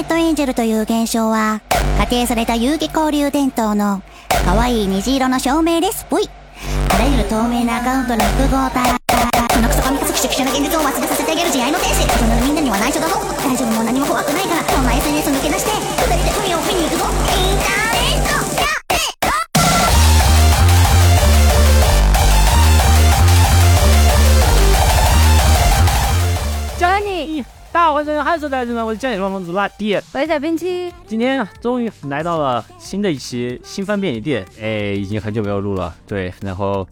ネットエンジェルという現象は、仮定された遊戯交流伝統の可愛い虹色の照明です。ぽい。あらゆる透明なアカウントの複合体。このクソ神くそくしゃくしゃな現実を忘れさせてあげる慈愛の天使。大人のみんなには内緒だぞ。大丈夫もう何も怖くないから、そんな SNS 抜け出して、二人で欢迎收听《嗨，说大家好，我是江野乱疯子辣弟。我是小冰七，今天啊，终于来到了新的一期新番便利店，哎，已经很久没有录了。对，然后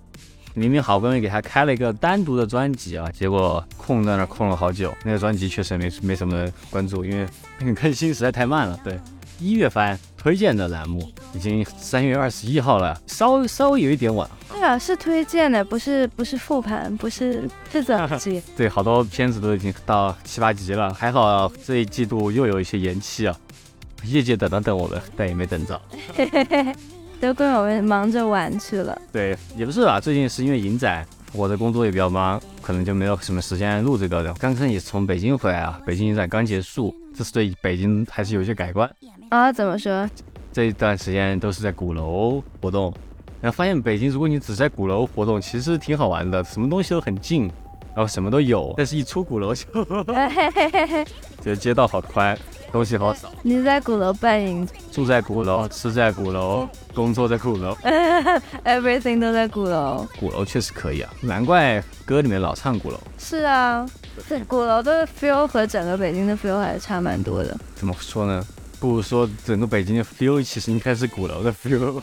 明明好不容易给他开了一个单独的专辑啊，结果空在那儿空了好久。那个专辑确实没没什么关注，因为更新实在太慢了。对，一月番推荐的栏目已经三月二十一号了，稍微稍微有一点晚。对啊，是推荐的，不是不是复盘，不是是怎集。对，好多片子都已经到七八集了，还好这一季度又有一些延期啊。业界等了等我们，但也没等着。都跟我们忙着玩去了。对，也不是吧，最近是因为影展，我的工作也比较忙，可能就没有什么时间录这个的。刚刚也是从北京回来啊，北京影展刚结束，这是对北京还是有一些改观。啊，怎么说？这一段时间都是在鼓楼活动，然后发现北京，如果你只在鼓楼活动，其实挺好玩的，什么东西都很近，然后什么都有。但是一出鼓楼就 觉得街道好宽，东西好少。你在鼓楼扮演住在鼓楼，吃在鼓楼，工作在鼓楼，，everything 都在鼓楼。鼓楼确实可以啊，难怪歌里面老唱鼓楼。是啊，这鼓楼的 feel 和整个北京的 feel 还是差蛮多的。怎么说呢？不如说整个北京的 feel 其实应该是鼓楼的 feel，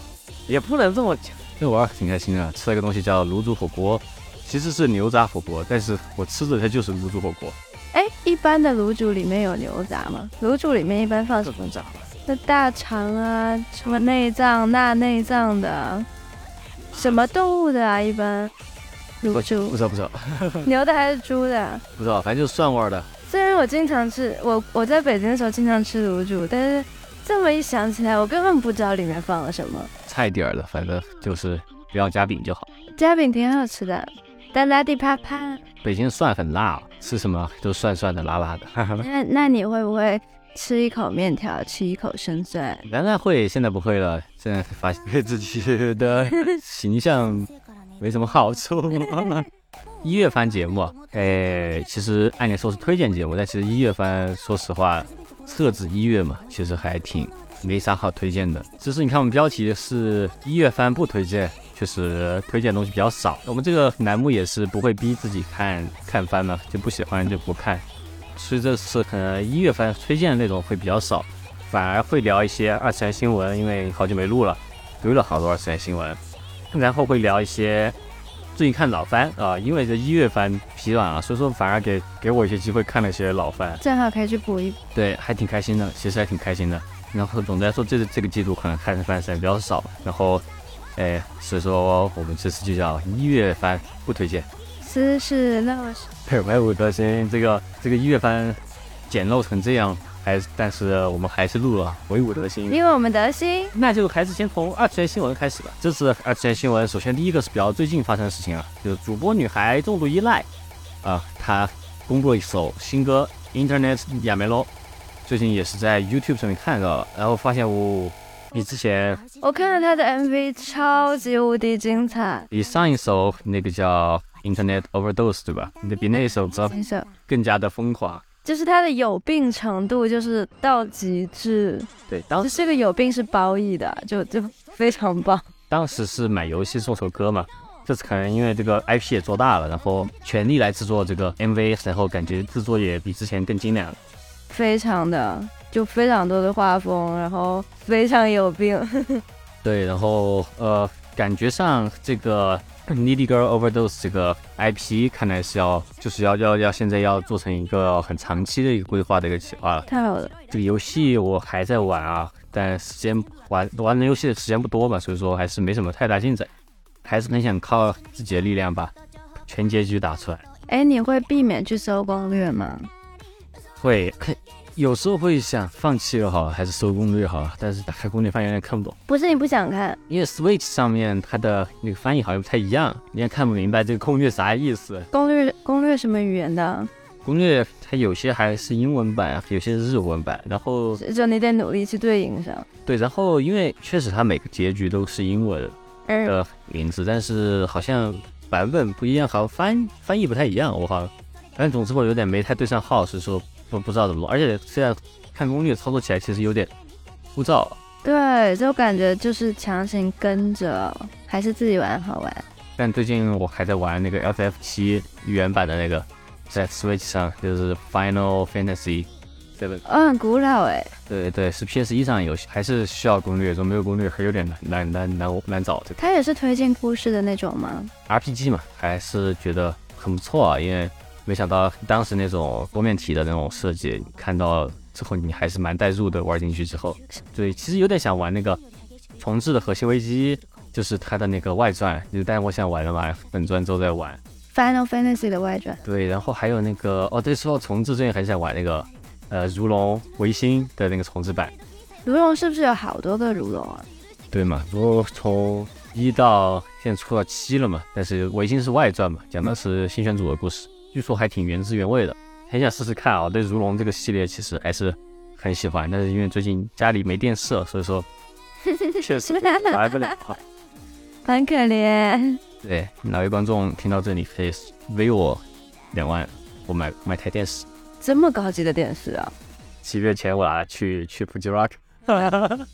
也不能这么讲。那我还挺开心的，吃了一个东西叫卤煮火锅，其实是牛杂火锅，但是我吃的它就是卤煮火锅。哎，一般的卤煮里面有牛杂吗？卤煮里面一般放什么？杂？那大肠啊，什么内脏、那内脏的，什么动物的啊？一般卤不煮不，知道不知道 牛的还是猪的？不知道，反正就是蒜味儿的。虽然我经常吃，我我在北京的时候经常吃卤煮，但是这么一想起来，我根本不知道里面放了什么。菜底儿的，反正就是不要加饼就好。夹饼挺好吃的，哒啦地啪啪。北京蒜很辣，吃什么都蒜蒜的、辣辣的。那那你会不会吃一口面条，吃一口生蒜？原来会，现在不会了。现在发现对自己的形象没什么好处。一月番节目，哎，其实按理说是推荐节目，但其实一月番，说实话，设置一月嘛，其实还挺没啥好推荐的。只是你看我们标题是一月番不推荐，确实推荐东西比较少。我们这个栏目也是不会逼自己看看番嘛，就不喜欢就不看。所以这次可能一月番推荐的内容会比较少，反而会聊一些二次元新闻，因为好久没录了，堆了好多二次元新闻。然后会聊一些最近看老番啊，因为这一月番疲软了，所以说反而给给我一些机会看了一些老番，正好可以去补一补。对，还挺开心的，其实还挺开心的。然后总的来说，这这个季度可能看的番实在比较少，然后，哎，所以说我们这次就叫一月番不推荐。私是那么 对，歪五德行，这个这个一月番简陋成这样，还是但是我们还是录了唯五德行。因为我们德心那就还是先从二次元新闻开始吧。这次二次元新闻，首先第一个是比较最近发生的事情啊，就是主播女孩重度依赖啊，她公布了一首新歌《Internet 亚梅罗》，最近也是在 YouTube 上面看到了，然后发现哦，你之前我看了她的 MV，超级无敌精彩。比上一首那个叫 Internet Overdose 对吧？那比那一首则没事，更加的疯狂。就是他的有病程度就是到极致，对，当时这个有病是褒义的，就就非常棒。当时是买游戏送首歌嘛，这次可能因为这个 IP 也做大了，然后全力来制作这个 MV，然后感觉制作也比之前更精良。非常的就非常多的画风，然后非常有病。对，然后呃，感觉上这个 Needy Girl Overdose 这个 IP 看来是要就是要要要现在要做成一个很长期的一个规划的一个企划了。太好了，这个游戏我还在玩啊，但时间玩玩的游戏的时间不多嘛，所以说还是没什么太大进展，还是很想靠自己的力量把全结局打出来。哎，你会避免去搜攻略吗？会，有时候会想放弃了好，还是搜攻略好，但是打开攻略发现有点看不懂，不是你不想看，因为 Switch 上面它的那个翻译好像不太一样，你也看不明白这个攻略啥意思。攻略攻略什么语言的？攻略它有些还是英文版，有些是日文版。然后就你得努力去对应上。对，然后因为确实它每个结局都是英文嗯，的名字，但是好像版本不一样，好像翻翻译不太一样，我好像。反正总之我有点没太对上号，所以说不不知道怎么弄。而且现在看攻略操作起来其实有点枯燥。对，就感觉就是强行跟着，还是自己玩好玩。但最近我还在玩那个 FF 七原版的那个，在 Switch 上就是 Final Fantasy Seven。哦，很古老哎。对对，是 PS 一上的游戏，还是需要攻略，说没有攻略还有点难难难难难找。这个它也是推进故事的那种吗？RPG 嘛，还是觉得很不错啊，因为没想到当时那种多面体的那种设计，看到之后你还是蛮带入的，玩进去之后，对，其实有点想玩那个重置的核心危机，就是它的那个外传，就是但是我想玩了嘛，本传之后再玩。Final Fantasy 的外传，对，然后还有那个哦，对，说到重置，最近很想玩那个呃如龙维新的那个重置版，如龙是不是有好多个如龙啊？对嘛？从一到现在出到七了嘛，但是维新是外传嘛，讲的是新选组的故事，据说还挺原汁原味的，很想试试看啊。对如龙这个系列其实还是很喜欢，但是因为最近家里没电视了，所以说 确实来不了。很可怜。对，哪位观众听到这里可以 V 我两万，我买买台电视。这么高级的电视啊！七月前我拿去去 Fuji Rock。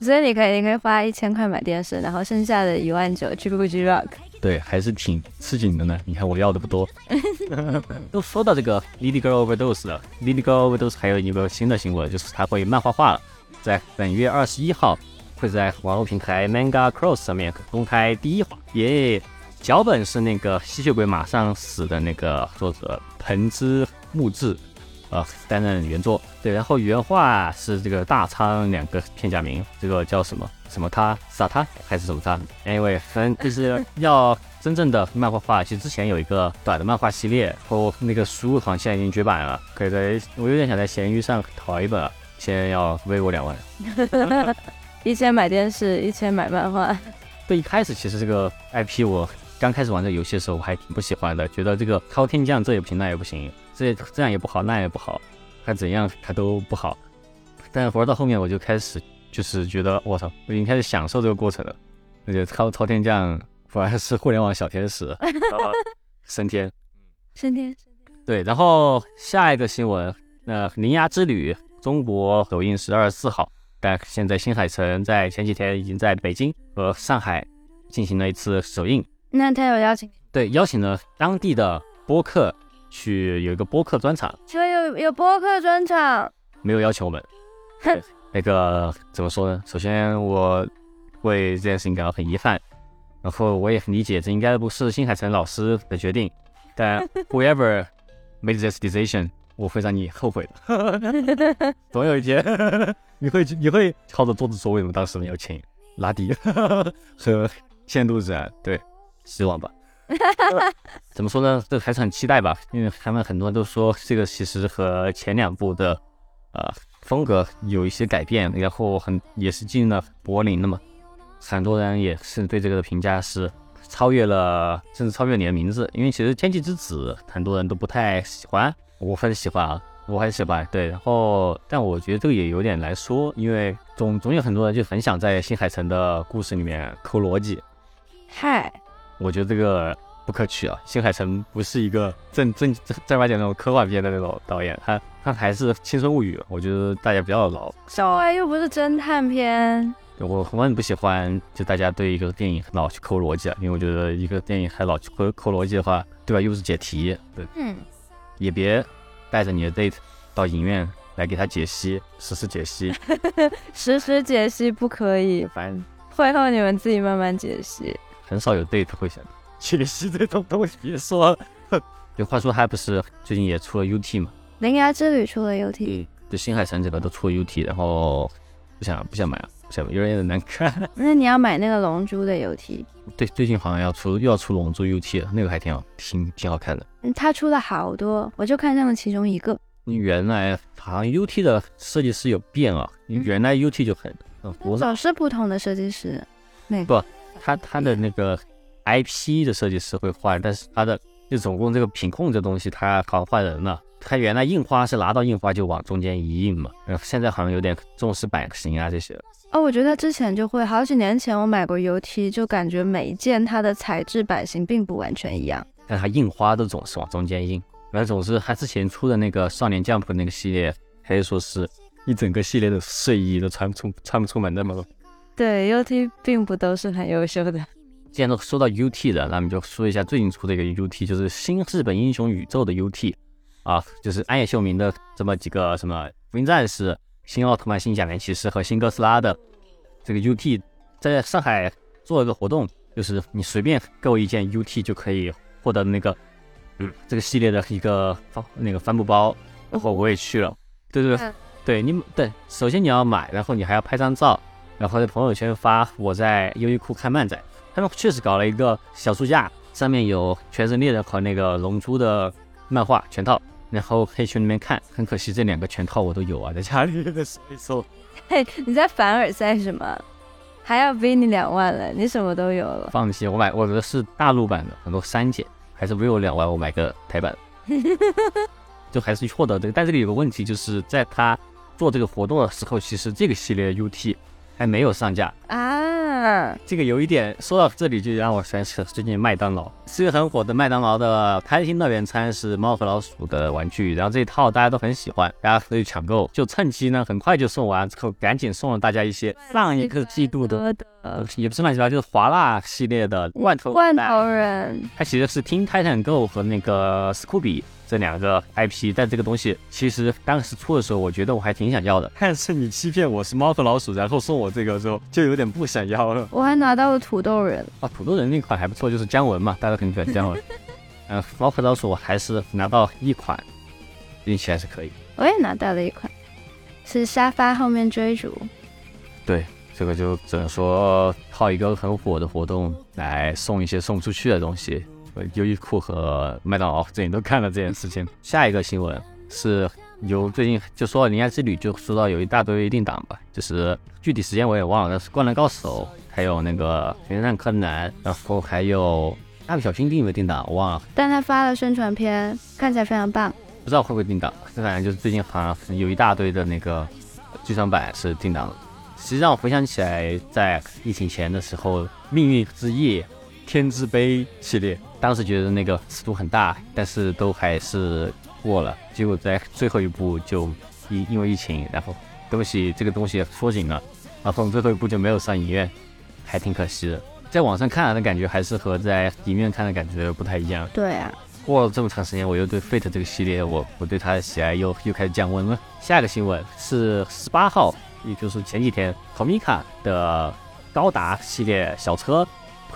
所以你可以，你可以花一千块买电视，然后剩下的一万九去 Fuji Rock。对，还是挺吃紧的呢。你看我要的不多。都说到这个 Lady Girl Overdose 了，Lady Girl Overdose 还有一个新的新闻，就是它会漫画化了，在本月二十一号会在网络平台 Manga Cross 上面公开第一话。耶，脚本是那个吸血鬼马上死的那个作者藤之木志。呃，担任原作对，然后原画是这个大仓两个片假名，这个叫什么什么他萨他还是什么他？Anyway，反正就是要真正的漫画化。其实之前有一个短的漫画系列，然后那个书好像现在已经绝版了，可以在我有点想在闲鱼上淘一本啊，现在要微我两万。一千买电视，一千买漫画。对，一开始其实这个 IP 我刚开始玩这游戏的时候我还挺不喜欢的，觉得这个靠天降这也不行那也不行，这这样也不好那也不好，看怎样它都不好。但玩到后面我就开始就是觉得我操，我已经开始享受这个过程了。而且靠超天降反而是互联网小天使，升天。升天，对，然后下一个新闻，那《铃芽之旅》中国首映是二十四号，但现在新海诚在前几天已经在北京和上海进行了一次首映。那他有邀请，对，邀请了当地的播客去有一个播客专场，说有有播客专场，没有邀请我们。哼 那个怎么说呢？首先我为这件事情感到很遗憾，然后我也很理解这应该不是新海诚老师的决定，但 whoever made this decision，我会让你后悔的。总有一天你会你会靠着桌子说为什么当时没有请拉迪和限度子？对，希望吧。怎么说呢？这还是很期待吧，因为他们很多人都说这个其实和前两部的呃风格有一些改变，然后很也是进了柏林的嘛，很多人也是对这个的评价是超越了，甚至超越你的名字，因为其实《天气之子》很多人都不太喜欢，我很喜欢啊，我很喜欢，对，然后但我觉得这个也有点难说，因为总总有很多人就很想在新海诚的故事里面抠逻辑，嗨，我觉得这个不可取啊！新海诚不是一个正正正正儿八经那种科幻片的那种导演，他他还是青春物语。我觉得大家不要老，小爱又不是侦探片，我我很不喜欢就大家对一个电影老去抠逻辑啊，因为我觉得一个电影还老去抠抠逻辑的话，对吧？又是解题，对，嗯，也别带着你的 date 到影院来给他解析，实时解析，实时解析不可以，反正会后你们自己慢慢解析。很少有 date 会想解析这种东西。别说了，哼对，话说还不是最近也出了 UT 嘛？铃芽之旅出了 UT，就星海神》这个都出了 UT，然后不想不想买啊，不想买，有点难看。那你要买那个龙珠的 UT，对，最近好像要出又要出龙珠 UT 了，那个还挺好，挺挺好看的。嗯他出了好多，我就看上了其中一个。你原来好像 UT 的设计师有变啊，原来 UT 就很，嗯，不是不同的设计师，那不他他的那个 IP 的设计师会换，但是他的就总共这个品控这东西他好像换人了，他原来印花是拿到印花就往中间一印嘛，然后现在好像有点重视版型啊这些。哦，我觉得之前就会，好几年前我买过 UT，就感觉每一件它的材质版型并不完全一样。但它印花都总是往中间印，反正总是它之前出的那个少年 Jump 那个系列，可以说是一整个系列的睡衣都穿不出穿不出门的嘛。对，UT 并不都是很优秀的。既然都说到 UT 的，那我们就说一下最近出的一个 UT，就是新日本英雄宇宙的 UT 啊，就是安野秀明的这么几个什么福音战士。新奥特曼、新假面骑士和新哥斯拉的这个 UT 在上海做了个活动，就是你随便购一件 UT 就可以获得那个嗯这个系列的一个帆那个帆布包，然后我也去了，对对对，对你对，首先你要买，然后你还要拍张照，然后在朋友圈发我在优衣库看漫展，他们确实搞了一个小书架，上面有全身猎人和那个龙珠的漫画全套。然后可以去那边看，很可惜这两个全套我都有啊，在家里的时候。嘿，你在凡尔赛什么？还要逼你两万了，你什么都有了。放弃，我买我的是大陆版的，很多删减，还是为我两万，我买个台版。就还是获得这个，但这里有个问题，就是在他做这个活动的时候，其实这个系列 UT 还没有上架。啊。这个有一点，说到这里就让我想起了最近麦当劳，是一个很火的麦当劳的开心乐园餐，是猫和老鼠的玩具，然后这一套大家都很喜欢，大家可以抢购，就趁机呢，很快就送完之后，赶紧送了大家一些。上一个季度的，呃，也不是乱七八糟，就是华纳系列的罐头。罐头人，它其实是 Teen Titan Go 和那个斯库比。这两个 IP，但这个东西其实当时出的时候，我觉得我还挺想要的。但是你欺骗我是猫和老鼠，然后送我这个时候，就有点不想要了。我还拿到了土豆人啊，土豆人那款还不错，就是姜文嘛，大家很喜欢姜文。嗯，猫和老鼠我还是拿到一款，运气还是可以。我也拿到了一款，是沙发后面追逐。对，这个就只能说靠一个很火的活动来送一些送不出去的东西。优衣库和麦当劳最近都看了这件事情。下一个新闻是由最近就说《铃芽之旅》，就说到有一大堆定档吧，就是具体时间我也忘了。但是《灌篮高手》，还有那个《名侦探柯南》，然后还有《蜡笔小新》定没定档，我忘了。但他发了宣传片，看起来非常棒。不知道会不会定档，这反正就是最近好像有一大堆的那个剧场版是定档的。实际上我回想起来，在疫情前的时候，《命运之夜》。天之杯系列，当时觉得那个尺度很大，但是都还是过了。结果在最后一步就因因为疫情，然后东西这个东西缩紧了，然后最后一步就没有上影院，还挺可惜的。在网上看来的感觉还是和在影院看的感觉不太一样。对啊，过了这么长时间，我又对 Fate 这个系列，我我对它的喜爱又又开始降温了。下一个新闻是十八号，也就是前几天，Tomica 的高达系列小车。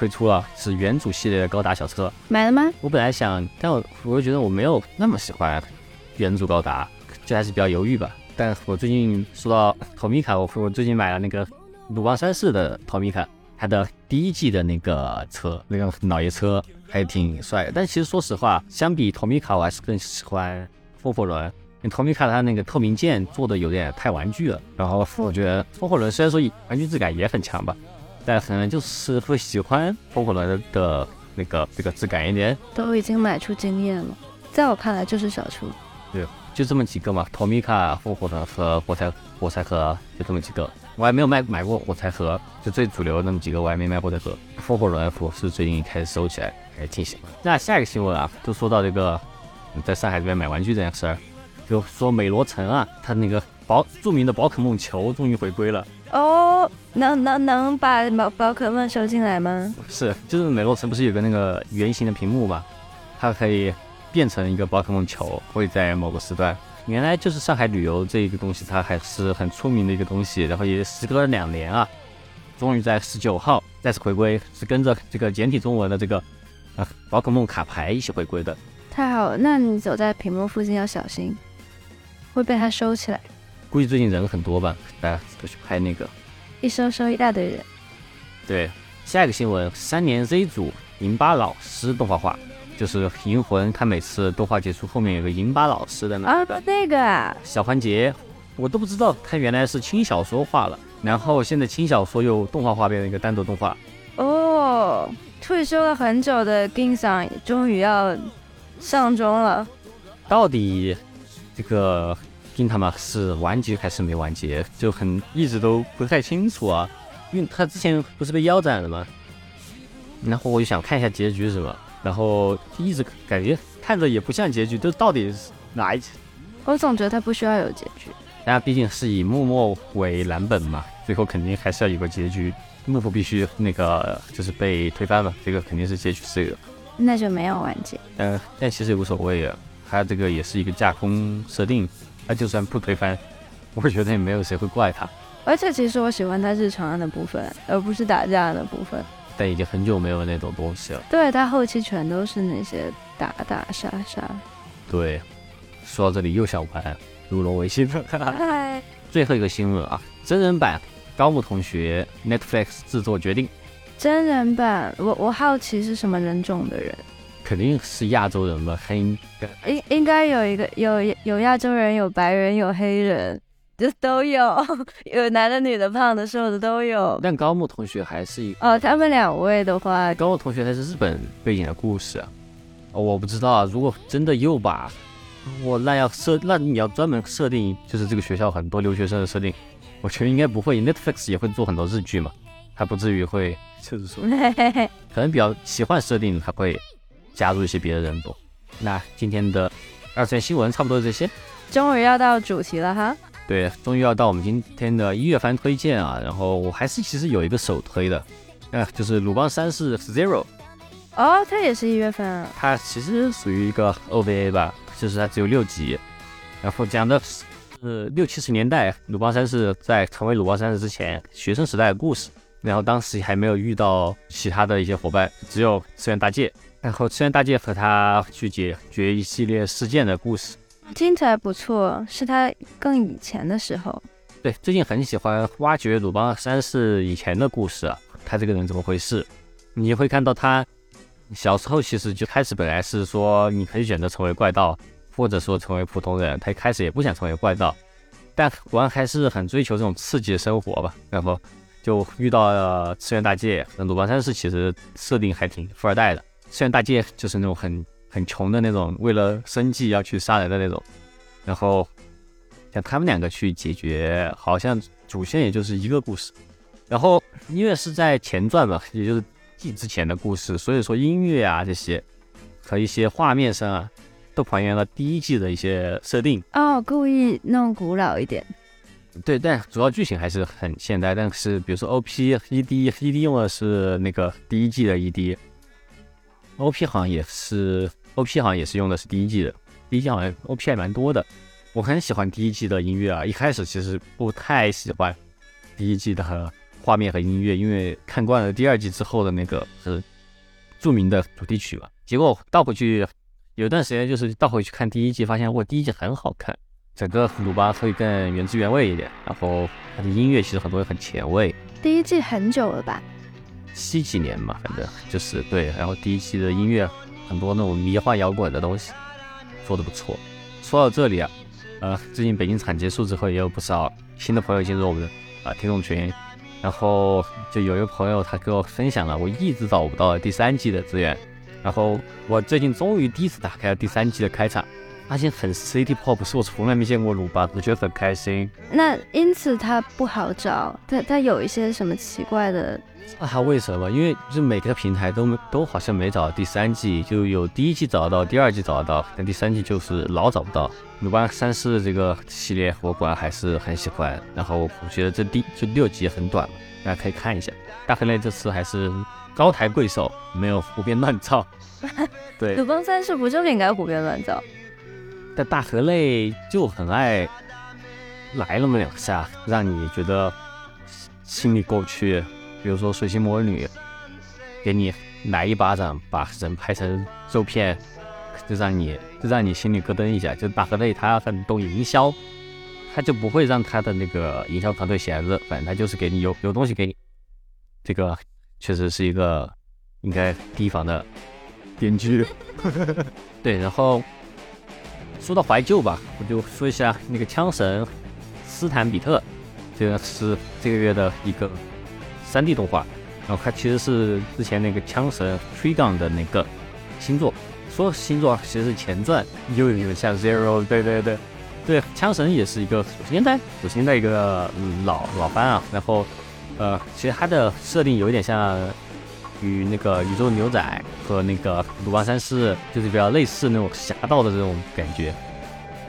推出了是元祖系列的高达小车，买了吗？我本来想，但我我又觉得我没有那么喜欢元祖高达，就还是比较犹豫吧。但我最近说到淘米卡，我我最近买了那个鲁邦三世的淘米卡，它的第一季的那个车，那个老爷车还挺帅的。但其实说实话，相比淘米卡，我还是更喜欢风火轮。因为陶米卡它那个透明件做的有点太玩具了，然后我觉得风火轮虽然说玩具质感也很强吧。但可能就是会喜欢风火轮的那个这个质感一点，都已经买出经验了，在我看来就是小出。对，就这么几个嘛，托米卡、风火轮和火柴火柴盒，就这么几个。我还没有卖买过火柴盒，就最主流那么几个，我还没买火柴盒。风火轮我是最近开始收起来，还挺喜欢。那下一个新闻啊，就说到这个在上海这边买玩具这件事儿，就说美罗城啊，它那个宝著名的宝可梦球终于回归了。哦，能能能把宝宝可梦收进来吗？是，就是美洛城不是有个那个圆形的屏幕嘛，它可以变成一个宝可梦球，会在某个时段。原来就是上海旅游这一个东西，它还是很出名的一个东西。然后也时隔了两年啊，终于在十九号再次回归，是跟着这个简体中文的这个啊宝可梦卡牌一起回归的。太好了，那你走在屏幕附近要小心，会被它收起来。估计最近人很多吧，大家都去拍那个，一收收一大堆人。对，下一个新闻，三年 Z 组银巴老师动画化，就是银魂，他每次动画结束后面有个银巴老师的那啊，那个小环节，我都不知道他原来是轻小说化了，然后现在轻小说又动画化变成一个单独动画。哦，退休了很久的 Ginsan 终于要上钟了，到底？这个金他妈是完结还是没完结，就很一直都不太清楚啊。因为他之前不是被腰斩了吗？然后我就想看一下结局是什么，然后就一直感觉看着也不像结局，这到底是哪一集？我总觉得他不需要有结局。大家毕竟是以木木为蓝本嘛，最后肯定还是要有个结局。木木必须那个就是被推翻嘛，这个肯定是结局是这个。那就没有完结。嗯但其实也无所谓啊，他这个也是一个架空设定，它就算不推翻，我觉得也没有谁会怪他。而且其实我喜欢他日常的部分，而不是打架的部分。但已经很久没有那种东西了。对，他后期全都是那些打打杀杀。对，说到这里又想玩如龙维新了。嗨，最后一个新闻啊，真人版高木同学 Netflix 制作决定，真人版，我我好奇是什么人种的人，肯定是亚洲人吧？黑应应该有一个有有亚洲人，有白人，有黑人。这都有，有男的、女的、胖的、瘦的都有。但高木同学还是一哦，他们两位的话，高木同学他是日本背景的故事，哦，我不知道啊。如果真的又把我那要设，那你要专门设定，就是这个学校很多留学生的设定，我觉得应该不会。Netflix 也会做很多日剧嘛，还不至于会，就是说，可能比较奇幻设定，他会加入一些别的人种。那今天的二次元新闻差不多这些，终于要到主题了哈。对，终于要到我们今天的一月番推荐啊！然后我还是其实有一个首推的，呃，就是鲁邦三世 Zero。哦，它也是一月份啊。它其实属于一个 OVA 吧，就是它只有六集，然后讲的是六七十年代鲁邦三世在成为鲁邦三世之前学生时代的故事。然后当时还没有遇到其他的一些伙伴，只有次元大介，然后次元大介和他去解决一系列事件的故事。听起来不错，是他更以前的时候。对，最近很喜欢挖掘鲁邦三世以前的故事啊，他这个人怎么回事？你会看到他小时候其实就开始本来是说你可以选择成为怪盗，或者说成为普通人。他一开始也不想成为怪盗，但鲁邦还是很追求这种刺激的生活吧。然后就遇到了次元大介。鲁邦三世其实设定还挺富二代的，次元大街就是那种很。很穷的那种，为了生计要去杀人的那种，然后像他们两个去解决，好像主线也就是一个故事，然后因为是在前传嘛，也就是季之前的故事，所以说音乐啊这些和一些画面上啊，都还原了第一季的一些设定哦，故意弄古老一点。对，但主要剧情还是很现代，但是比如说 O P E D E D 用的是那个第一季的 E O P 好像也是。O.P 好像也是用的是第一季的，第一季好像 O.P 还蛮多的。我很喜欢第一季的音乐啊，一开始其实不太喜欢第一季的画面和音乐，因为看惯了第二季之后的那个是著名的主题曲嘛。结果倒回去有段时间就是倒回去看第一季，发现哇，第一季很好看，整个鲁巴会更原汁原味一点，然后它的音乐其实很多也很前卫。第一季很久了吧？七几年嘛，反正就是对。然后第一期的音乐。很多那种迷幻摇滚的东西做的不错。说到这里啊，呃，最近北京场结束之后，也有不少新的朋友进入我们的啊听众群。然后就有一个朋友他给我分享了我一直找不到第三季的资源。然后我最近终于第一次打开了第三季的开场，发现很 City Pop，是我从来没见过鲁巴，我觉得很开心。那因此它不好找，它它有一些什么奇怪的。啊，为什么？因为就每个平台都没都好像没找到第三季，就有第一季找得到，第二季找得到，但第三季就是老找不到。鲁班三世这个系列我果然还是很喜欢，然后我觉得这第就六集很短嘛，大家可以看一下。大河内这次还是高抬贵手，没有胡编乱造。对，鲁邦三世不就应该胡编乱造？但大河内就很爱来那么两下，让你觉得心里过不去。比如说水星魔女，给你来一巴掌，把人拍成肉片，就让你就让你心里咯噔一下。就大河内他很懂营销，他就不会让他的那个营销团队闲着，反正他就是给你有有东西给你。这个确实是一个应该提防的编剧。对，然后说到怀旧吧，我就说一下那个枪神斯坦比特，这个是这个月的一个。三 D 动画，然后它其实是之前那个枪神 Trigon 的那个星座。说星座其实是前传，又有点像 Zero，对对对。对，枪神也是一个九十年代九十年代一个嗯老老番啊，然后呃，其实它的设定有一点像与那个宇宙牛仔和那个鲁邦三世就是比较类似那种侠盗的这种感觉，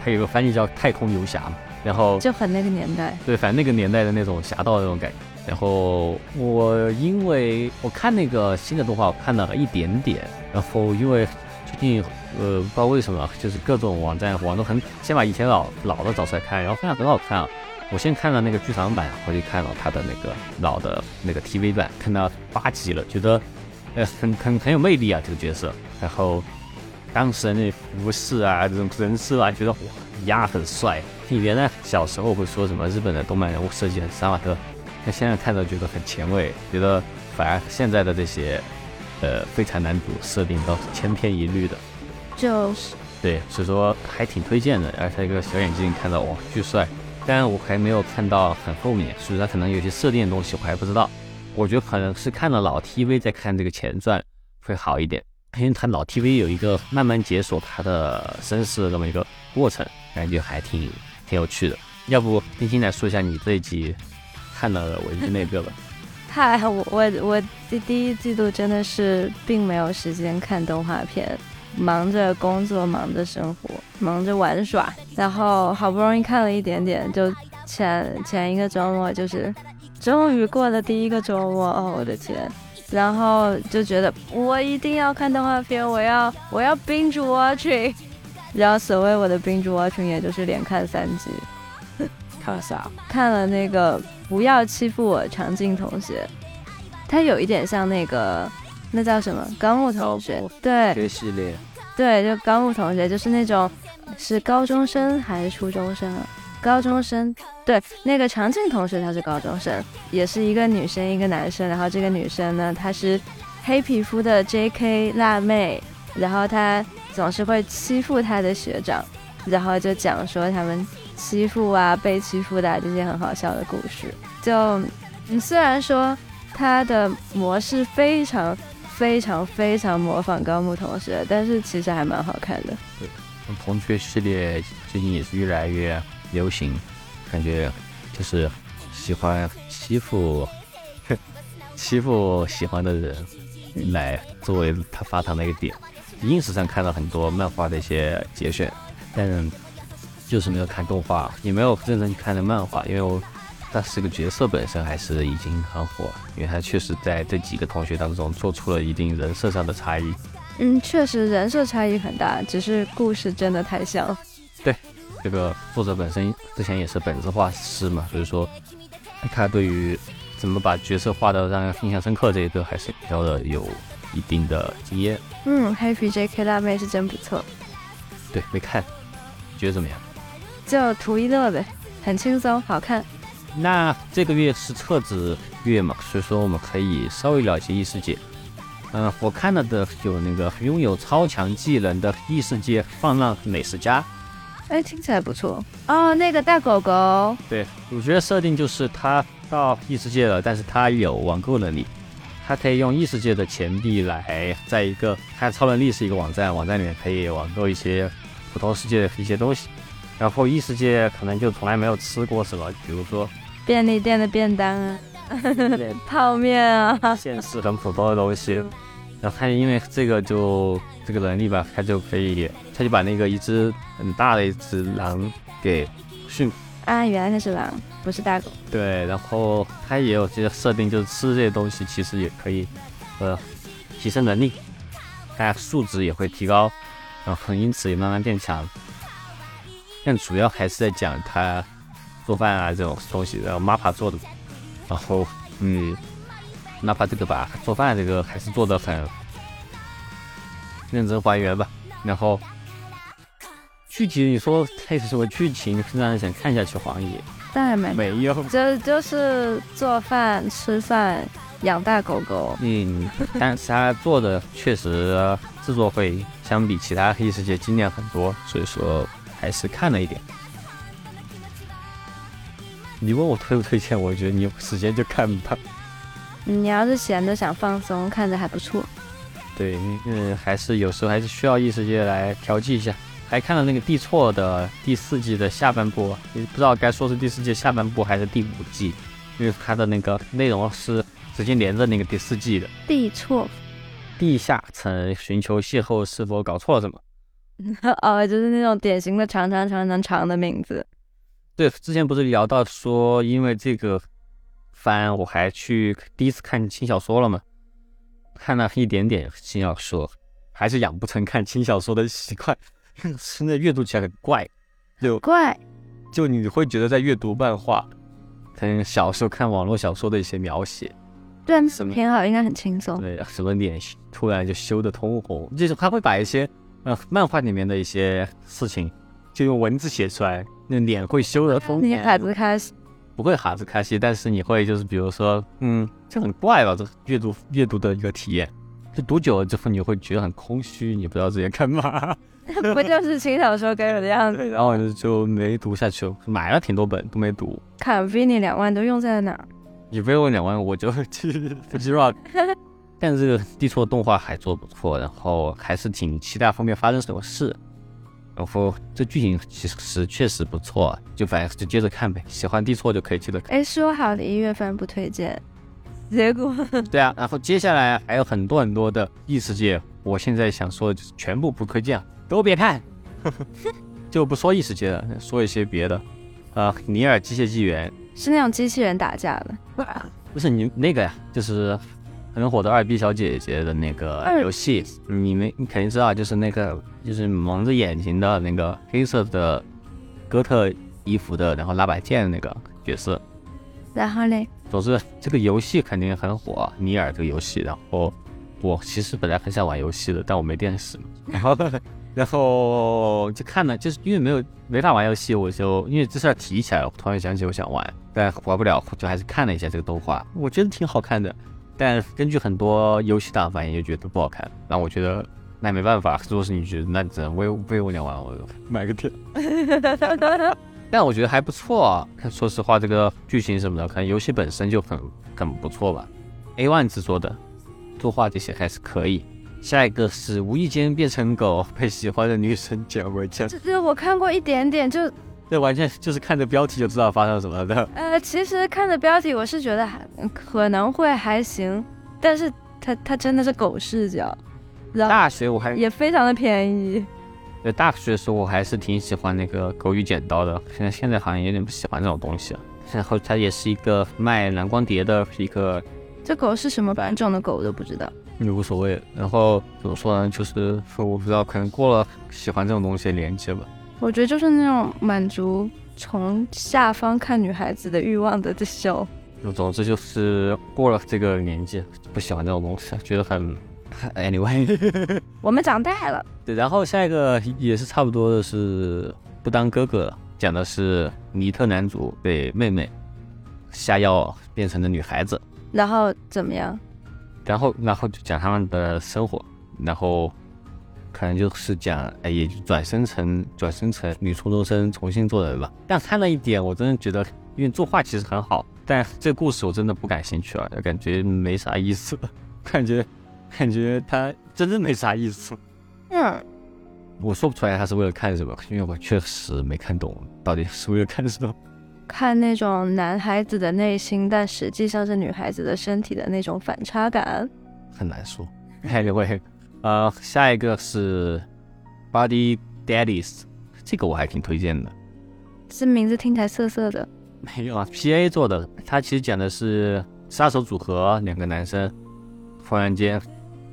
还有个翻译叫太空游侠嘛，然后就很那个年代。对，反正那个年代的那种侠盗那种感觉。然后我因为我看那个新的动画，我看了一点点。然后因为最近呃不知道为什么，就是各种网站网都很先把以前老老的找出来看，然后发现很好看啊。我先看了那个剧场版，回去看了他的那个老的那个 TV 版，看到八集了，觉得呃很很很有魅力啊这个角色。然后当时那服饰啊这种人设啊，觉得哇呀很帅。你原来小时候会说什么日本的动漫人物设计很杀马特，那现在看着觉得很前卫，觉得反而现在的这些呃废柴男主设定都是千篇一律的。就是对，所以说还挺推荐的，而且一个小眼镜看到哇巨帅。当然我还没有看到很后面，所以他可能有些设定的东西我还不知道。我觉得可能是看了老 TV 再看这个前传会好一点，因为他老 TV 有一个慢慢解锁他的身世的这么一个过程，感觉还挺挺有趣的。要不冰心来说一下你这一集看到了我已经那个了？嗨，我我我第第一季度真的是并没有时间看动画片，忙着工作，忙着生活，忙着玩耍，然后好不容易看了一点点，就前前一个周末就是终于过了第一个周末，哦我的天，然后就觉得我一定要看动画片，我要我要 binge watching，然后所谓我的 binge watching 也就是连看三集，看了啥？看了那个不要欺负我长进同学，他有一点像那个那叫什么高木同学哦，对这系列对，就高木同学就是那种是高中生还是初中生啊？高中生，对，那个长进同学他是高中生，也是一个女生一个男生，然后这个女生呢她是黑皮肤的 J.K. 辣妹，然后她总是会欺负她的学长，然后就讲说他们欺负啊被欺负的、这些很好笑的故事。就嗯，虽然说她的模式非常非常非常模仿高木同学，但是其实还蛮好看的。对同学系列最近也是越来越流行，感觉就是喜欢欺负 欺负喜欢的人来作为他发糖的一个点。ins 上看到很多漫画的一些节选，但就是没有看动画，也没有认真去看的漫画，因为我但是这个角色本身还是已经很火，因为他确实在这几个同学当中做出了一定人设上的差异。嗯，确实人设差异很大，只是故事真的太像。对这个作者本身之前也是本子画师嘛，所以说他对于怎么把角色画的让人印象深刻这一个还是比较的有一定的经验。嗯，，Happy J.K. 辣妹是真不错，对，没看，觉得怎么样？就图一乐呗，很轻松，好看。那这个月是册子月嘛，所以说我们可以稍微了解异世界。嗯，我看了的有那个拥有超强技能的异世界放浪美食家。哎，听起来不错哦。那个大狗狗，对，主角设定就是他到异世界了，但是他有网购能力，他可以用异世界的钱币来，在一个他超能力是一个网站，网站里面可以网购一些普通世界的一些东西，然后异世界可能就从来没有吃过什么，比如说便利店的便当啊，泡面啊，现实很普通的东西，然后他因为这个就这个能力吧，他就可以，他就把那个一只很大的一只狼给驯啊，原来它是狼，不是大狗。对，然后它也有这些设定，就是吃这些东西其实也可以，呃，提升能力，大家素质也会提高，然后因此也慢慢变强。但主要还是在讲他做饭啊这种东西，然后 MAPPA 做的，然后嗯，MAPPA 这个吧，做饭这个还是做的很认真还原吧。然后具体你说它有什么剧情是让人想看下去？黄爷当然没，没有。就就是做饭、吃饭、养大狗狗。嗯，但是他做的确实制作会相比其他异世界精炼很多，所以说还是看了一点。你问我推不推荐，我觉得你有时间就看吧。你要是闲的想放松，看着还不错。对，嗯，还是有时候还是需要异世界来调剂一下，还看了那个《地错》的第四季的下半部，也不知道该说是第四季下半部还是第五季，因为它的那个内容是直接连着那个第四季的。地错，地下城寻求邂逅，是否搞错了什么？哦，就是那种典型的长长长长长的名字。对，之前不是聊到说，因为这个番，我还去第一次看轻小说了嘛，看了一点点轻小说，还是养不成看轻小说的习惯，真的阅读起来很怪，就怪，就你会觉得在阅读漫画，可能小时候看网络小说的一些描写，对，什么偏好应该很轻松。对，什么脸突然就羞得通红，就是他会把一些呃漫画里面的一些事情，就用文字写出来，那脸会羞得通红，你孩子开始，不会哈子开心，但是你会就是比如说，嗯，就很怪吧？这阅读阅读的一个体验，就读久了之后你会觉得很空虚，你不知道自己在干嘛，不就是轻小说该有的样子？然后就就没读下去了，买了挺多本都没读。卡 v 你两万都用在了哪儿？你不用两万，我就去 Fuji Rock。但这个地错动画还做不错，然后还是挺期待后面发生什么事。然后这剧情其实确实不错，就反正就接着看呗，喜欢地错就可以接着看。哎，说好的一月份不推荐，结果对啊，然后接下来还有很多很多的异世界，我现在想说的就是全部不推荐，都别看，就不说异世界了，说一些别的。啊，尼尔机械纪元是那种机器人打架的。不是你那个呀，就是很火的二 B 小姐姐的那个游戏，你们你肯定知道，就是那个就是蒙着眼睛的那个黑色的哥特衣服的，然后拉把剑的那个角色。然后嘞，总之，这个游戏肯定很火，尼尔这个游戏。然后我其实本来很想玩游戏的，但我没电视。然后，然后就看了，就是因为没有没法玩游戏，我就因为这事儿提起来了，我突然想起我想玩，但玩不了，就还是看了一下这个动画，我觉得挺好看的。但根据很多游戏党反应，就觉得不好看。然后我觉得那也没办法，如果是你觉得，那只能为为我俩玩，我买个天。但我觉得还不错啊。说实话，这个剧情什么的，可能游戏本身就很很不错吧。A One 制作的，作画这些还是可以。下一个是无意间变成狗，被喜欢的女生捡回家。这这我看过一点点，就这完全就是看着标题就知道发生什么的。呃，其实看着标题我是觉得还可能会还行，但是它它真的是狗视角，然后大学我还也非常的便宜。对大学的时候我还是挺喜欢那个狗与剪刀的，现在现在好像有点不喜欢这种东西了。然后它也是一个卖蓝光碟的一个这狗是什么品种的狗我都不知道。也无所谓。然后怎么说呢？就是我不知道，可能过了喜欢这种东西的年纪吧。我觉得就是那种满足从下方看女孩子的欲望的这种。总之就是过了这个年纪，不喜欢这种东西，觉得很 anyway。我们长大了，对，然后下一个也是差不多的是不当哥哥了，讲的是尼特男主被妹妹下药变成了女孩子，然后怎么样？然后然后就讲他们的生活，然后可能就是讲，哎，也就转生成转生成女初中生重新做人吧。但看了一点，我真的觉得，因为作画其实很好，但这故事我真的不感兴趣了，感觉没啥意思，感觉感觉他真的没啥意思。嗯，我说不出来他是为了看什么，因为我确实没看懂到底是为了看什么。看那种男孩子的内心，但实际上是女孩子的身体的那种反差感。很难说。Anyway，呃，下一个是 Body Daddies，这个我还挺推荐的。这名字听起来涩涩的。没有啊，PA 做的，它其实讲的是杀手组合两个男生忽然间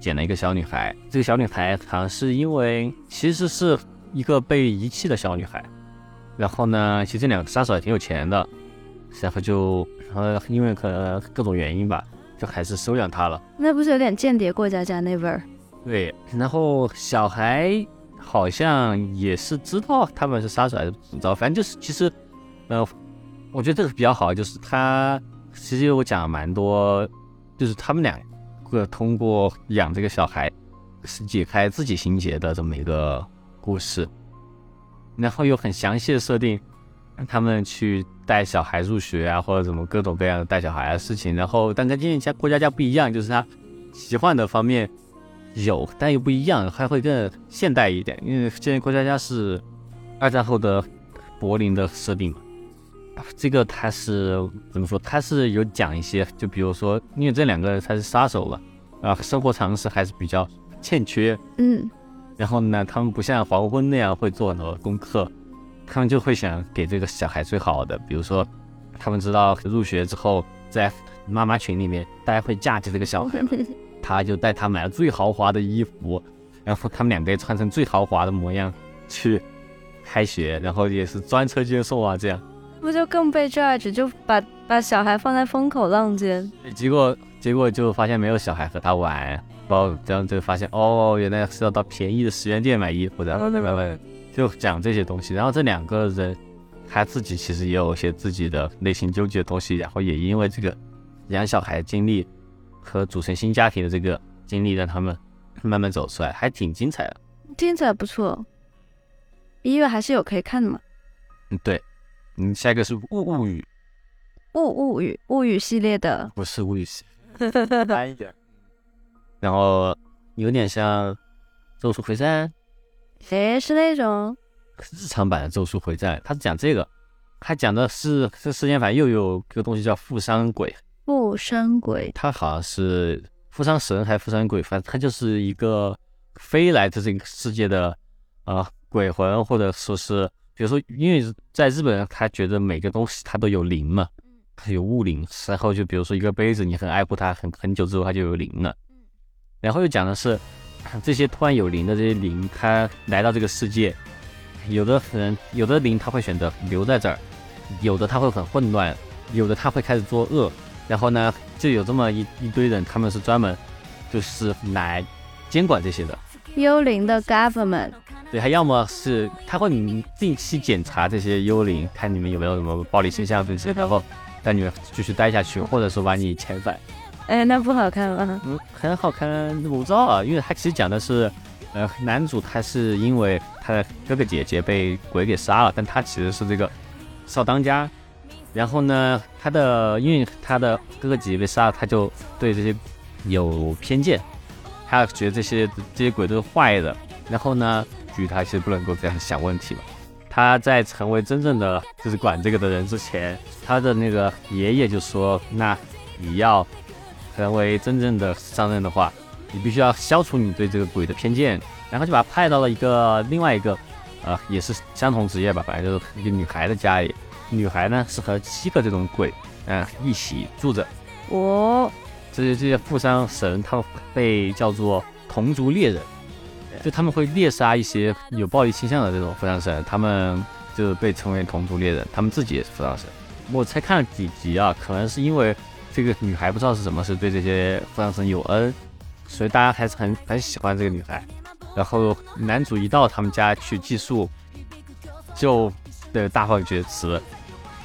捡了一个小女孩，这个小女孩好像是因为其实是一个被遗弃的小女孩，然后呢，其实这两个杀手还挺有钱的，然后就呃因为可能各种原因吧，就还是收养她了。那不是有点间谍过家家那味儿？对，然后小孩好像也是知道他们是杀手还是怎么着，反正就是其实，呃，我觉得这个比较好，就是他其实我讲了蛮多，就是他们两个通过养这个小孩是解开自己心结的这么一个故事，然后有很详细的设定，让他们去带小孩入学啊，或者怎么各种各样的带小孩的事情，然后但跟今天家过家家不一样，就是他奇幻的方面。有，但又不一样，还会更现代一点。因为现在过家家是二战后的柏林的设定嘛，这个它是怎么说？它是有讲一些，就比如说，因为这两个他是杀手了啊，生活常识还是比较欠缺。嗯，然后呢，他们不像黄昏那样会做很多功课，他们就会想给这个小孩最好的，比如说，他们知道入学之后，在妈妈群里面，大家会嫁接这个小孩嘛，他就带他买了最豪华的衣服，然后他们两个也穿成最豪华的模样去开学，然后也是专车接送啊，这样，不就更被 judge，就把把小孩放在风口浪尖。结果结果就发现没有小孩和他玩，然后这样就发现哦，原来是要到便宜的十元店买衣服的，哦对吧就讲这些东西。然后这两个人他自己其实也有一些自己的内心纠结的东西，然后也因为这个养小孩经历和组成新家庭的这个经历，让他们慢慢走出来，还挺精彩的。听起来不错，一月还是有可以看的嘛。嗯，对，嗯，下一个是物物语，物物语物语系列的，不是物语系，难一点。然后有点像《咒术回战》。诶，是那种日常版的《咒术回战》，它是讲这个，它讲的是这世间反正又有个东西叫富商鬼，附身鬼。他好像是富商神还是富商鬼，反正他就是一个飞来自这个世界的呃鬼魂，或者说是比如说，因为在日本，他觉得每个东西它都有灵嘛，它有物灵，然后就比如说一个杯子，你很爱护它很很久之后，它就有灵了，然后又讲的是。这些突然有灵的这些灵，它来到这个世界，有的人有的灵他会选择留在这儿，有的他会很混乱，有的他会开始作恶，然后呢，就有这么一一堆人，他们是专门就是来监管这些的。幽灵的 government，对，他要么是他会定期检查这些幽灵，看你们有没有什么暴力倾向这些，然后带你们继续待下去，或者说把你遣返。哎，那不好看吗？嗯，很好看，我不知道啊，因为他其实讲的是，呃，男主他是因为他的哥哥姐姐被鬼给杀了，但他其实是这个少当家，然后呢，他的因为他的哥哥姐姐被杀了，他就对这些有偏见，他觉得这些这些鬼都是坏的，然后呢，据他其实不能够这样想问题嘛，他在成为真正的就是管这个的人之前，他的那个爷爷就说，那你要。成为真正的商人的话，你必须要消除你对这个鬼的偏见，然后就把他派到了一个另外一个，呃，也是相同职业吧，反正就是一个女孩的家里。女孩呢是和七个这种鬼，嗯，一起住着。哦，这些这些富商神，他们被叫做同族猎人，就他们会猎杀一些有暴力倾向的这种富商神，他们就被称为同族猎人，他们自己也是富商神。我才看了几集啊，可能是因为。这个女孩不知道是什么，是对这些富商神有恩，所以大家还是很很喜欢这个女孩。然后男主一到他们家去寄宿，就对大放厥词。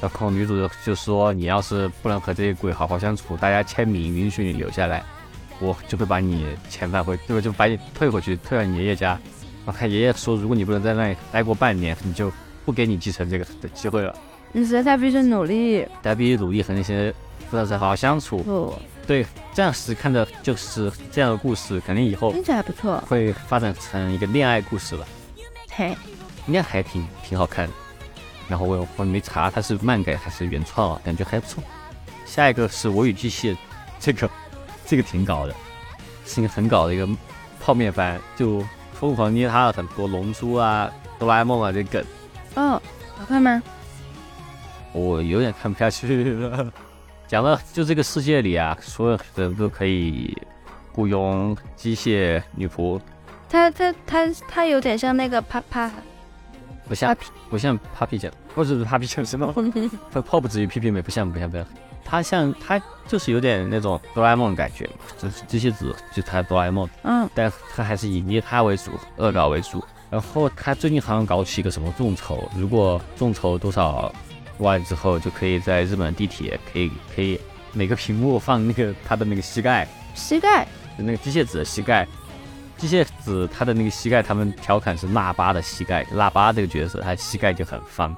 然后女主就说：“你要是不能和这些鬼好好相处，大家签名允许你留下来，我就会把你遣返回，对吧？就把你退回去，退到你爷爷家。”然后他爷爷说：“如果你不能在那里待过半年，你就不给你继承这个的机会了。”你所以他必须努力，他必须努力和那些。富二代好好相处。不，对，这样是看的就是这样的故事，肯定以后听起来不错，会发展成一个恋爱故事吧。嘿，应该还挺挺好看的。然后我我没查它是漫改还是原创啊，感觉还不错。下一个是我与机械，这个这个挺搞的，是一个很搞的一个泡面番，就疯狂捏他的很多龙珠啊、哆啦 A 梦啊这梗。哦，好看吗？我有点看不下去了。讲了，就这个世界里啊，所有人都可以雇佣机械女仆。他他他他有点像那个啪啪，不像不像 Papi 酱，或者是 Papi 酱什么？不泡 不至于屁屁美，不像不像不像。他像他就是有点那种哆啦 A 梦的感觉，就是机械子就他哆啦 A 梦。嗯，但他还是以捏他为主，恶搞为主。然后他最近好像搞起一个什么众筹，如果众筹多少？万之后就可以在日本地铁可以可以每个屏幕放那个他的那个膝盖，膝盖就那个机械子的膝盖，机械子他的那个膝盖，他们调侃是腊八的膝盖，腊八这个角色他膝盖就很方，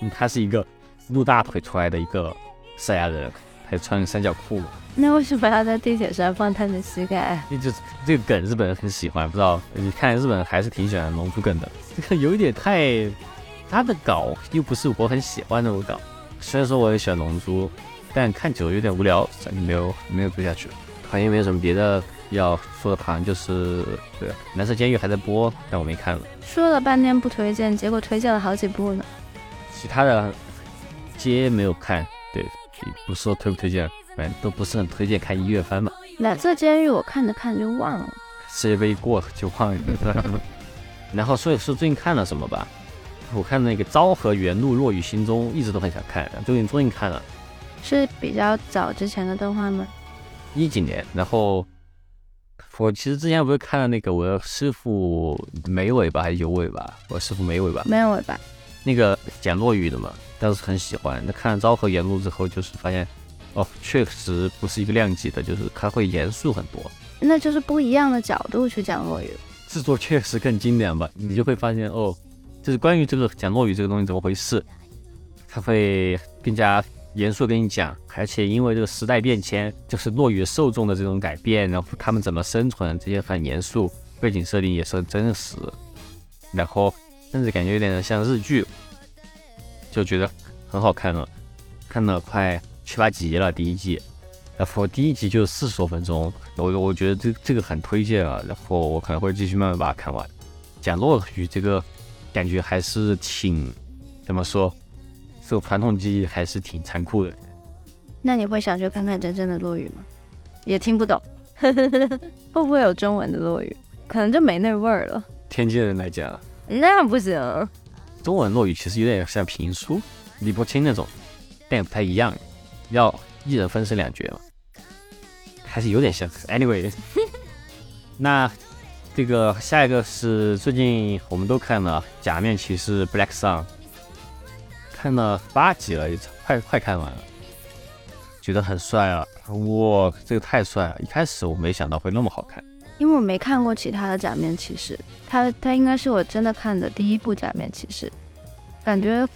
嗯，他是一个露大腿出来的一个赛亚人，还穿三角裤。那为什么要在地铁上放他的膝盖？这就是这个梗，日本人很喜欢，不知道你看日本人还是挺喜欢龙珠梗的。这个有一点太，他的稿又不是我很喜欢那种稿。虽然说我也喜欢龙珠，但看久了有点无聊，没有没有追下去。好像也没有什么别的要说的，好像就是对《蓝色监狱》还在播，但我没看了。说了半天不推荐，结果推荐了好几部呢。其他的街没有看，对，不说推不推荐，反正都不是很推荐看一月番嘛。蓝色监狱我看着看着就忘了，世界杯过就忘了。然后说一说最近看了什么吧？我看那个《昭和元禄落雨心中》，一直都很想看，最近终于看了。是比较早之前的动画吗？一几年，然后我其实之前不是看了那个我的师傅没尾巴还是有尾巴？我师傅没尾巴，没有尾巴。那个讲落雨的嘛，当时很喜欢。那看了《昭和言路》之后，就是发现哦，确实不是一个量级的，就是它会严肃很多。那就是不一样的角度去讲落雨，制作确实更经典吧？你就会发现哦，就是关于这个讲落雨这个东西怎么回事，它会更加。严肃跟你讲，而且因为这个时代变迁，就是落雨受众的这种改变，然后他们怎么生存，这些很严肃，背景设定也是很真实，然后甚至感觉有点像日剧，就觉得很好看了，看了快七八集了第一季，然后第一集就四十多分钟，我我觉得这这个很推荐啊，然后我可能会继续慢慢把它看完。讲落雨这个感觉还是挺怎么说？这个传统记忆还是挺残酷的。那你会想去看看真正的落雨吗？也听不懂，会不会有中文的落雨？可能就没那味儿了。天津人来讲，那不行。中文落雨其实有点像评书，李伯清那种，但也不太一样，要一人分饰两角嘛，还是有点像。Anyway，那这个下一个是最近我们都看了《假面骑士 Black Sun》。看了八集了，快快看完了，觉得很帅啊！哇，这个太帅了！一开始我没想到会那么好看，因为我没看过其他的假面骑士，他他应该是我真的看的第一部假面骑士，感觉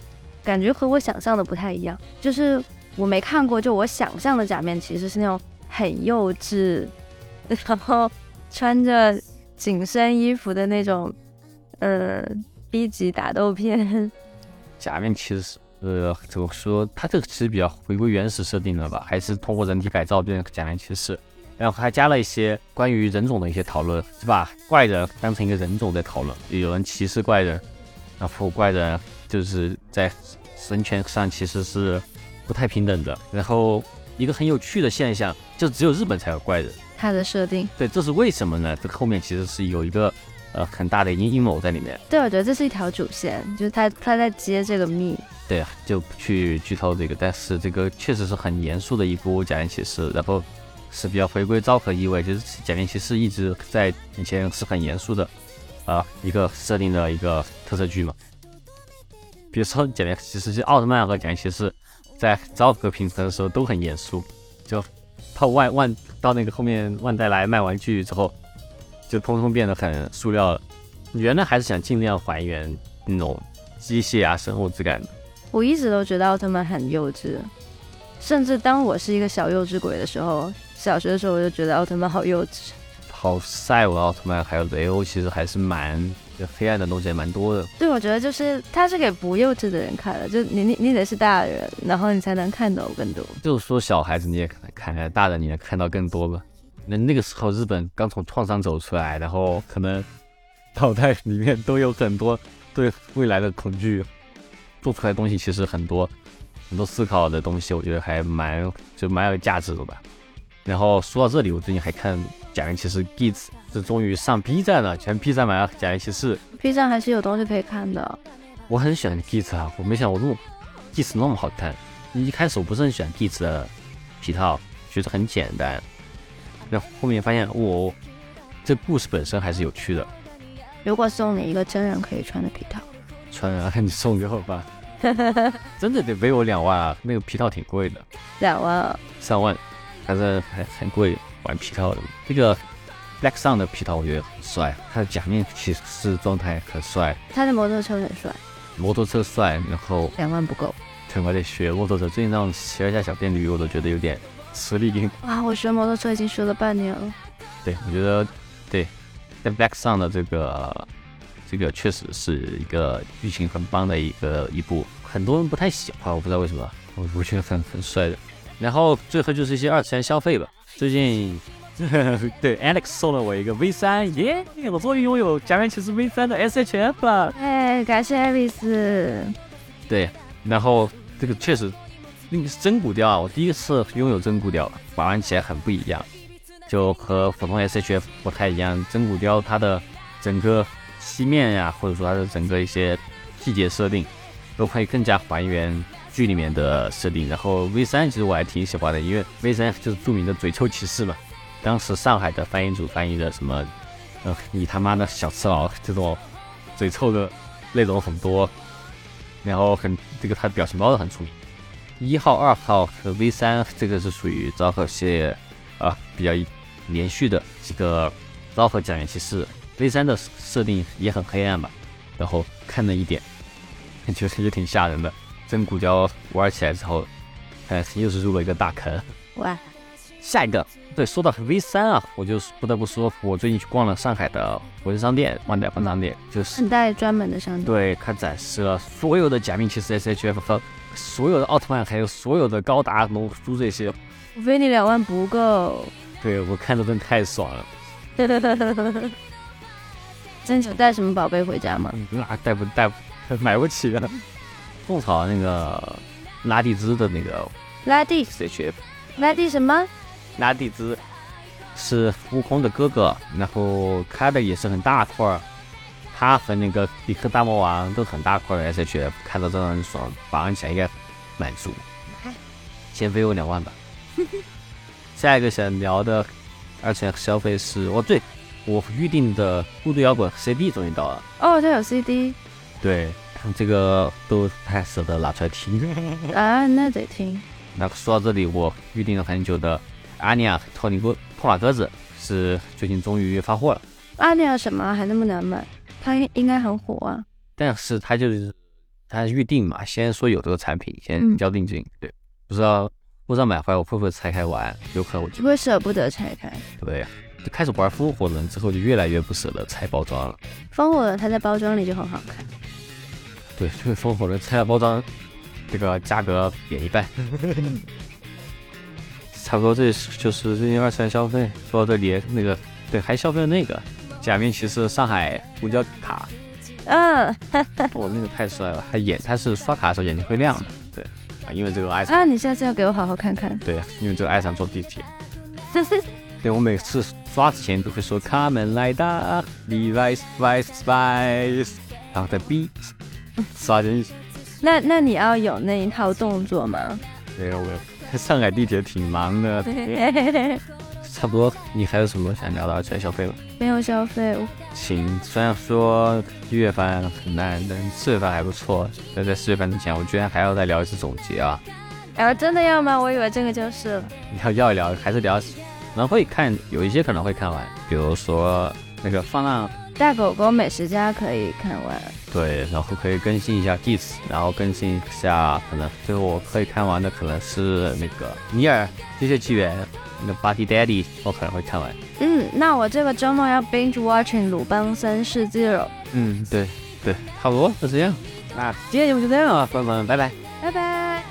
感觉和我想象的不太一样，就是我没看过，就我想象的假面骑士是那种很幼稚，然后穿着紧身衣服的那种，呃，B 级打斗片。假面骑士，呃，怎么说？它这个其实比较回归原始设定了吧，还是通过人体改造变成假面骑士，然后还加了一些关于人种的一些讨论，是吧？怪人当成一个人种在讨论，有人歧视怪人，然后怪人就是在神权上其实是不太平等的。然后一个很有趣的现象，就只有日本才有怪人。它的设定，对，这是为什么呢？这后面其实是有一个。呃，很大的阴阴谋在里面。对，我觉得这是一条主线，就是他他在接这个密。对，就不去剧透这个，但是这个确实是很严肃的一部假面骑士，然后是比较回归昭和意味，就是假面骑士一直在以前是很严肃的啊一个设定的一个特色剧嘛。比如说假面骑士，奥特曼和假面骑士在昭和平成的时候都很严肃，就到万万到那个后面万代来卖玩具之后。就通通变得很塑料了。原来还是想尽量还原那种机械啊、生物质感的。我一直都觉得奥特曼很幼稚，甚至当我是一个小幼稚鬼的时候，小学的时候我就觉得奥特曼好幼稚。好赛文奥特曼还有雷欧，其实还是蛮黑暗的东西也蛮多的。对，我觉得就是它是给不幼稚的人看的，就你你你得是大人，然后你才能看懂更多。就是说小孩子你也可能看，大人你能看到更多吧。那那个时候，日本刚从创伤走出来，然后可能脑袋里面都有很多对未来的恐惧，做出来的东西其实很多很多思考的东西，我觉得还蛮就蛮有价值的吧。然后说到这里，我最近还看《假面骑士 Geats》，这终于上 B 站了，全 B 站买了《假面骑士》。B 站还是有东西可以看的。我很喜欢 Geats 啊，我没想到我那么 Geats 那么好看。一开始我不是很喜欢 Geats 的皮套，觉得很简单。那后面发现，我这故事本身还是有趣的。如果送你一个真人可以穿的皮套，穿啊，你送给我吧。真的得背我两万啊，那个皮套挺贵的。两万？三万，反正还很贵，玩皮套的。这个 Black Sun 的皮套我觉得很帅，他的假面骑士状态很帅。他的摩托车很帅。摩托车帅，然后两万不够。对，我得学摩托车。最近让骑了一下小电驴，我都觉得有点吃力。哇，我学摩托车已经学了半年了。对，我觉得对，在 Back 上的这个这个确实是一个剧情很棒的一个一部，很多人不太喜欢，我不知道为什么，我我觉得很很帅的。然后最后就是一些二次元消费吧。最近 对 Alex 送了我一个 V 三，耶！我终于拥有假面骑士 V 三的 SHF 了。哎，感谢爱丽丝。对，然后这个确实那个是真骨雕啊，我第一次拥有真骨雕，玩玩起来很不一样，就和普通 SHF 不太一样。真骨雕它的整个漆面呀，或者说它的整个一些细节设定，都会更加还原。剧里面的设定，然后 V 三其实我还挺喜欢的，因为 V 三就是著名的嘴臭骑士嘛。当时上海的翻译组翻译的什么，呃，你他妈的小赤佬这种嘴臭的内容很多，然后很这个他的表情包都很出名。一号、二号和 V 三这个是属于昭和系列啊比较连续的几个昭和假面骑士。V 三的设定也很黑暗吧，然后看了一点，觉得也挺吓人的。真骨雕玩起来之后，哎，又是入了一个大坑。哇，下一个，对，说到 V 三啊，我就不得不说，我最近去逛了上海的国际商店，万代分商店，就是万代专门的商店。对，它展示了所有的假面骑士 SHF 和所有的奥特曼，还有所有的高达、龙珠这些。我费你两万不够。对我看着真的太爽了。真有带什么宝贝回家吗？那带不带，买不起啊。种草那个拉蒂兹的那个拉蒂 CHF，拉蒂什么？拉蒂兹是悟空的哥哥，然后开的也是很大块儿，他和那个比克大魔王都很大块的 SHF，看到这张爽，绑起来应该满足。先飞我两万吧。下一个想聊的二次元消费是，哦对，我预定的《孤独摇滚》CD 终于到了。哦，这有 CD。对。这个都太舍得拿出来听 啊，那得听。那说到这里，我预定了很久的阿尼亚托尼哥托马鸽子是最近终于发货了。阿尼亚什么还那么难买？它应该很火啊。但是它就是它预定嘛，先说有这个产品，先交定金。对，不知道不知道买回来我会不会拆开玩？有可能我就会舍不得拆开。对呀，就开始玩风火轮之后，就越来越不舍得拆包装了。风火轮它在包装里就很好看。对，就是《风火轮拆了包装，这个价格贬一半，差不多这就是最近二次元消费。说到这里，那个对，还消费了那个假面骑士上海公交卡，嗯，我那个太帅了，他眼他是刷卡的时候眼睛会亮的，对啊，因为这个爱上啊，你下次要给我好好看看，对，因为这个爱上坐地铁，对我每次刷之前都会说卡门来哒，Levi's Vice Spice，然后再 B。刷进去，那那你要有那一套动作吗？没有，我上海地铁挺忙的。差不多，你还有什么想聊的？全消费吗？没有消费。行，虽然说一月份很烂，但四月份还不错。那在四月份之前，我居然还要再聊一次总结啊！哎，真的要吗？我以为这个就是了。要要一聊，还是聊？可能会看，有一些可能会看完，比如说那个放浪。大狗狗美食家可以看完，对，然后可以更新一下 Diss，然后更新一下，可能最后我可以看完的可能是那个尼尔机械起源，那个 Body Daddy，我可能会看完。嗯，那我这个周末要 binge watching 鲁邦三世 Zero。嗯，对对，差不多就这样。那今天节目就这样啊，朋友们，拜拜，拜拜。